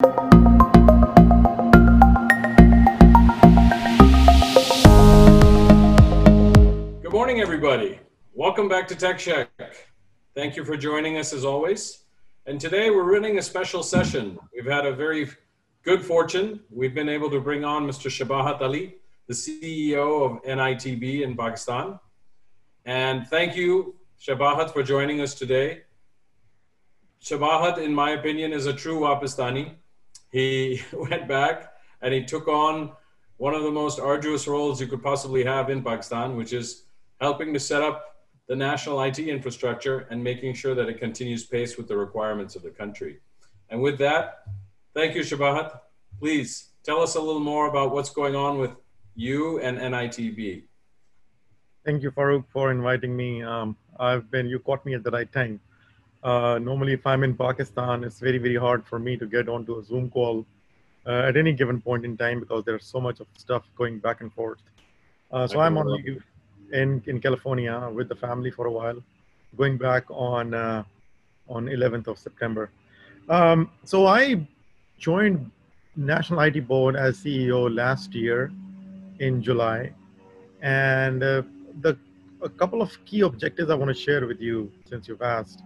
Good morning, everybody. Welcome back to Tech Check. Thank you for joining us as always. And today we're running a special session. We've had a very good fortune. We've been able to bring on Mr. Shabahat Ali, the CEO of NITB in Pakistan. And thank you, Shabahat, for joining us today. Shabahat, in my opinion, is a true Wapistani. He went back and he took on one of the most arduous roles you could possibly have in Pakistan, which is helping to set up the national IT infrastructure and making sure that it continues pace with the requirements of the country. And with that, thank you, Shabahat. Please tell us a little more about what's going on with you and NITB. Thank you, Farooq, for inviting me. Um, I've been, you caught me at the right time. Uh, normally, if I'm in Pakistan, it's very, very hard for me to get onto a Zoom call uh, at any given point in time because there's so much of stuff going back and forth. Uh, so I'm on leave in, in California with the family for a while, going back on uh, on 11th of September. Um, so I joined National IT Board as CEO last year in July, and uh, the a couple of key objectives I want to share with you since you've asked.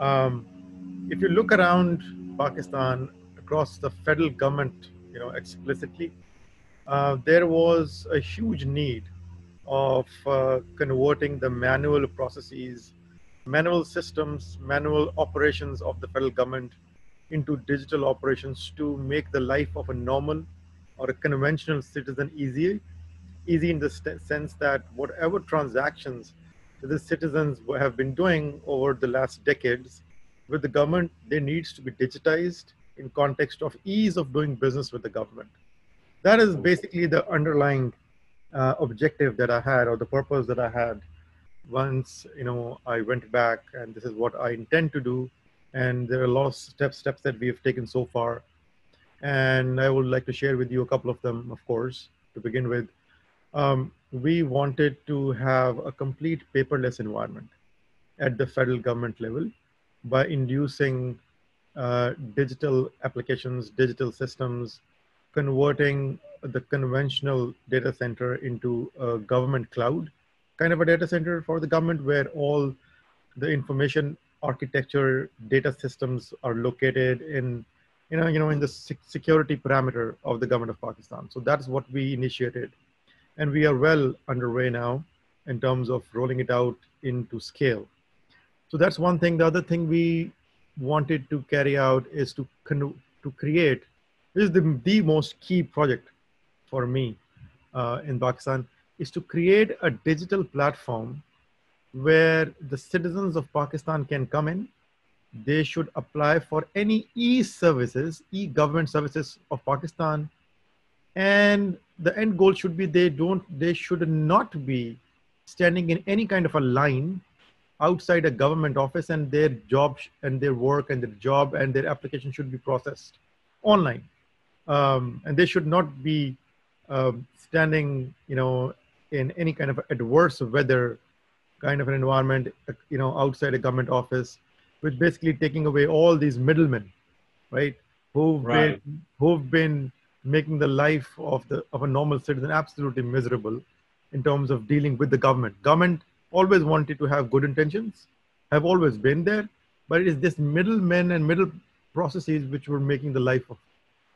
Um, if you look around Pakistan across the federal government, you know, explicitly, uh, there was a huge need of uh, converting the manual processes, manual systems, manual operations of the federal government into digital operations to make the life of a normal or a conventional citizen easy easy in the sense that whatever transactions the citizens have been doing over the last decades with the government, they needs to be digitized in context of ease of doing business with the government. That is basically the underlying uh, objective that I had or the purpose that I had once you know I went back and this is what I intend to do. And there are a lot of steps steps that we have taken so far. And I would like to share with you a couple of them of course to begin with. Um, we wanted to have a complete paperless environment at the federal government level by inducing uh, digital applications, digital systems, converting the conventional data center into a government cloud kind of a data center for the government where all the information architecture data systems are located in you know you know in the security parameter of the government of pakistan. So that's what we initiated and we are well underway now in terms of rolling it out into scale. So that's one thing. The other thing we wanted to carry out is to, to create, this is the, the most key project for me uh, in Pakistan, is to create a digital platform where the citizens of Pakistan can come in. They should apply for any e-services, e-government services of Pakistan and the end goal should be they don't they should not be standing in any kind of a line outside a government office and their job and their work and their job and their application should be processed online um, and they should not be um, standing you know in any kind of adverse weather kind of an environment you know outside a government office with basically taking away all these middlemen right who've right. been who've been making the life of the of a normal citizen absolutely miserable in terms of dealing with the government. Government always wanted to have good intentions, have always been there, but it is this middlemen and middle processes which were making the life of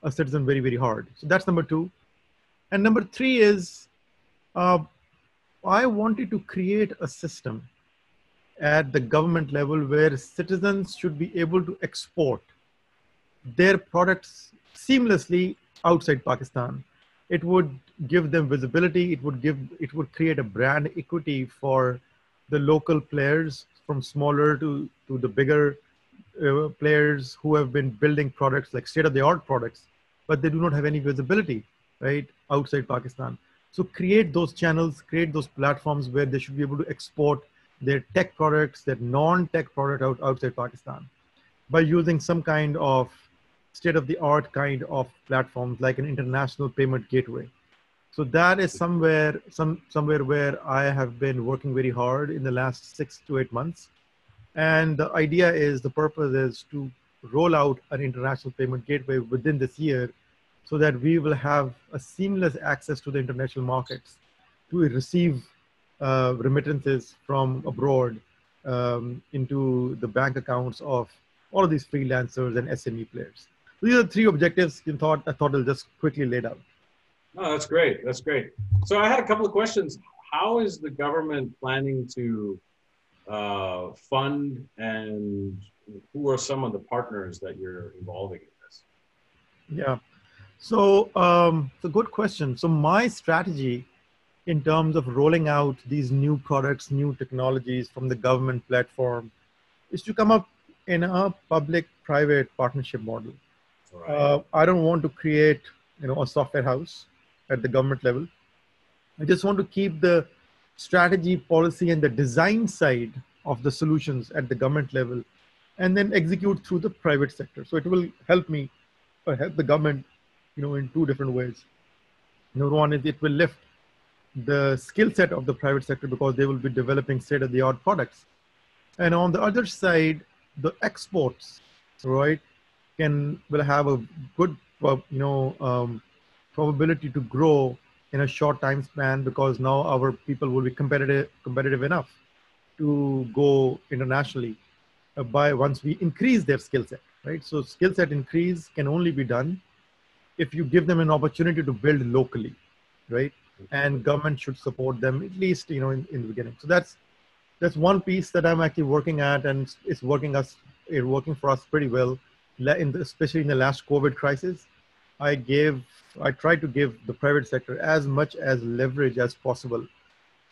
a citizen very very hard. So that's number two, and number three is uh, I wanted to create a system at the government level where citizens should be able to export their products seamlessly outside Pakistan. It would give them visibility. It would give it would create a brand equity for the local players from smaller to to the bigger uh, players who have been building products like state of the art products, but they do not have any visibility right outside Pakistan. So create those channels, create those platforms where they should be able to export their tech products, their non-tech product out outside Pakistan by using some kind of state of the art kind of platforms like an international payment gateway. So that is somewhere, some, somewhere where I have been working very hard in the last six to eight months. And the idea is, the purpose is to roll out an international payment gateway within this year so that we will have a seamless access to the international markets to receive uh, remittances from abroad um, into the bank accounts of all of these freelancers and SME players. These are three objectives you thought, I thought I'll just quickly lay out. No, that's great. That's great. So I had a couple of questions. How is the government planning to uh, fund and who are some of the partners that you're involving in this? Yeah. So um, it's a good question. So my strategy in terms of rolling out these new products, new technologies from the government platform is to come up in a public-private partnership model. Right. Uh, I don't want to create, you know, a software house at the government level. I just want to keep the strategy, policy, and the design side of the solutions at the government level, and then execute through the private sector. So it will help me, or help the government, you know, in two different ways. Number one is it will lift the skill set of the private sector because they will be developing state of the art products. And on the other side, the exports, right, can will have a good, you know, um, probability to grow in a short time span because now our people will be competitive competitive enough to go internationally uh, by once we increase their skill set, right? So skill set increase can only be done if you give them an opportunity to build locally, right? and government should support them at least you know in, in the beginning so that's that's one piece that i'm actually working at and it's working us it's working for us pretty well in the, especially in the last covid crisis i gave i tried to give the private sector as much as leverage as possible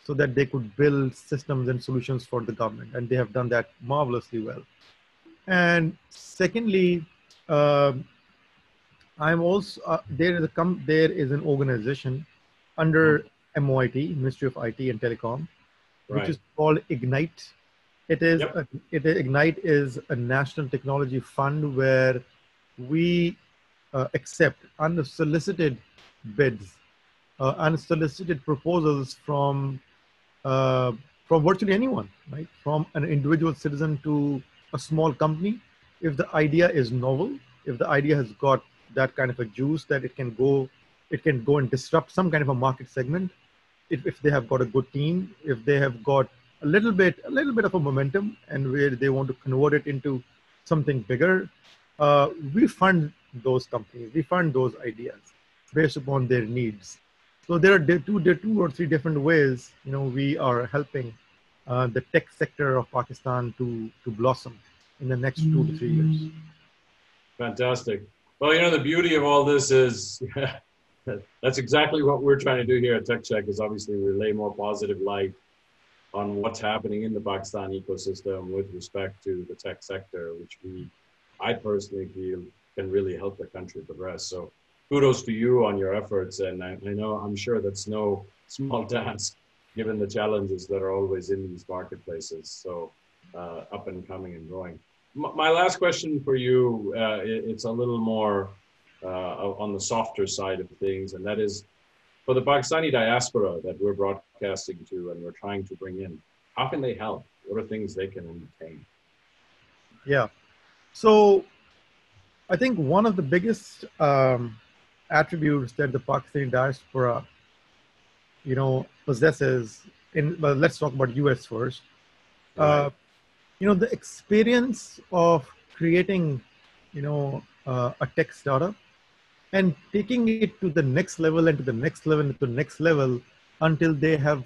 so that they could build systems and solutions for the government and they have done that marvelously well and secondly uh, i'm also uh, there is a com- there is an organization under MOIT, Ministry of IT and Telecom, right. which is called Ignite. It is yep. a, it Ignite is a national technology fund where we uh, accept unsolicited bids, uh, unsolicited proposals from uh, from virtually anyone, right? From an individual citizen to a small company. If the idea is novel, if the idea has got that kind of a juice that it can go it can go and disrupt some kind of a market segment if, if they have got a good team if they have got a little bit a little bit of a momentum and where they want to convert it into something bigger uh, we fund those companies. We fund those ideas based upon their needs. So there are two, there are two or three different ways you know we are helping uh, the tech sector of pakistan to to blossom in the next two to three years. Fantastic. Well you know the beauty of all this is that's exactly what we're trying to do here at TechCheck is obviously relay more positive light on what's happening in the Pakistan ecosystem with respect to the tech sector, which we, I personally feel can really help the country progress. So kudos to you on your efforts. And I, I know, I'm sure that's no small task given the challenges that are always in these marketplaces. So uh, up and coming and growing. M- my last question for you, uh, it, it's a little more uh, on the softer side of things, and that is for the Pakistani diaspora that we're broadcasting to and we're trying to bring in. How can they help? What are things they can entertain? Yeah. So I think one of the biggest um, attributes that the Pakistani diaspora, you know, possesses in, well, let's talk about US first. Uh, you know, the experience of creating, you know, uh, a tech startup and taking it to the next level and to the next level and to the next level until they have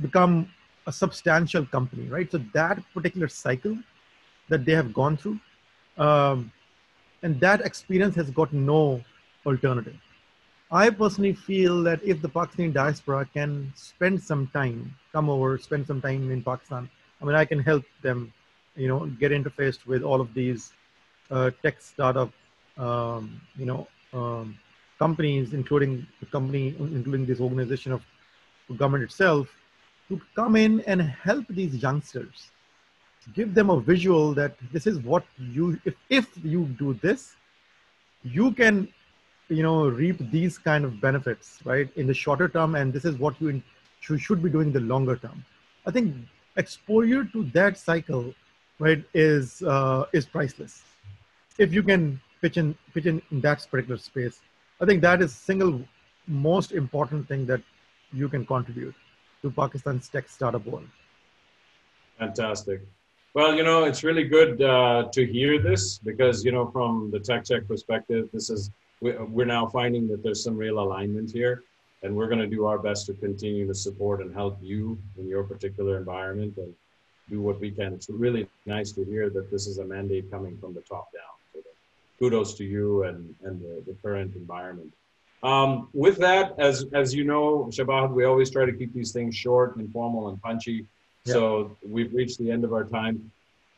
become a substantial company, right? So that particular cycle that they have gone through, um, and that experience has got no alternative. I personally feel that if the Pakistani diaspora can spend some time, come over, spend some time in Pakistan, I mean, I can help them, you know, get interfaced with all of these uh, tech startup, um, you know, um, companies, including the company, including this organization of government itself, to come in and help these youngsters, give them a visual that this is what you, if, if you do this, you can, you know, reap these kind of benefits, right, in the shorter term, and this is what you should be doing in the longer term. I think exposure to that cycle, right, is uh, is priceless. if you can pitch in pitch in, in that particular space, I think that is single most important thing that you can contribute to Pakistan's tech startup world. Fantastic. Well, you know, it's really good uh, to hear this because, you know, from the Tech Check perspective, this is, we're now finding that there's some real alignment here and we're going to do our best to continue to support and help you in your particular environment and do what we can. It's really nice to hear that this is a mandate coming from the top down. Kudos to you and, and the, the current environment. Um, with that, as, as you know, Shabahat, we always try to keep these things short, informal, and punchy. So we've reached the end of our time.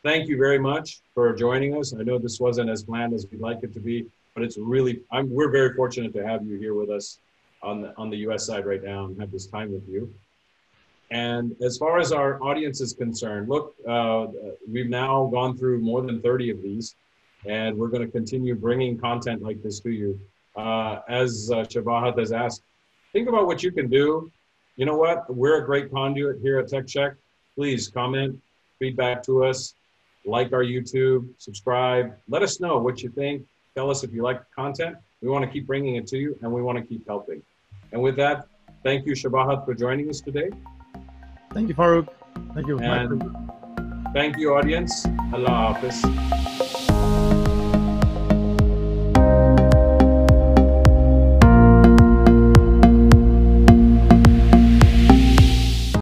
Thank you very much for joining us. I know this wasn't as planned as we'd like it to be, but it's really, I'm, we're very fortunate to have you here with us on the, on the US side right now and have this time with you. And as far as our audience is concerned, look, uh, we've now gone through more than 30 of these, and we're going to continue bringing content like this to you. Uh, as uh, Shabahat has asked, think about what you can do. You know what? We're a great conduit here at Tech Check please comment, feedback to us, like our YouTube, subscribe. Let us know what you think. Tell us if you like the content. We want to keep bringing it to you and we want to keep helping. And with that, thank you, Shabahat, for joining us today. Thank you, Farooq. Thank you. And thank you, audience. Allah Hafiz.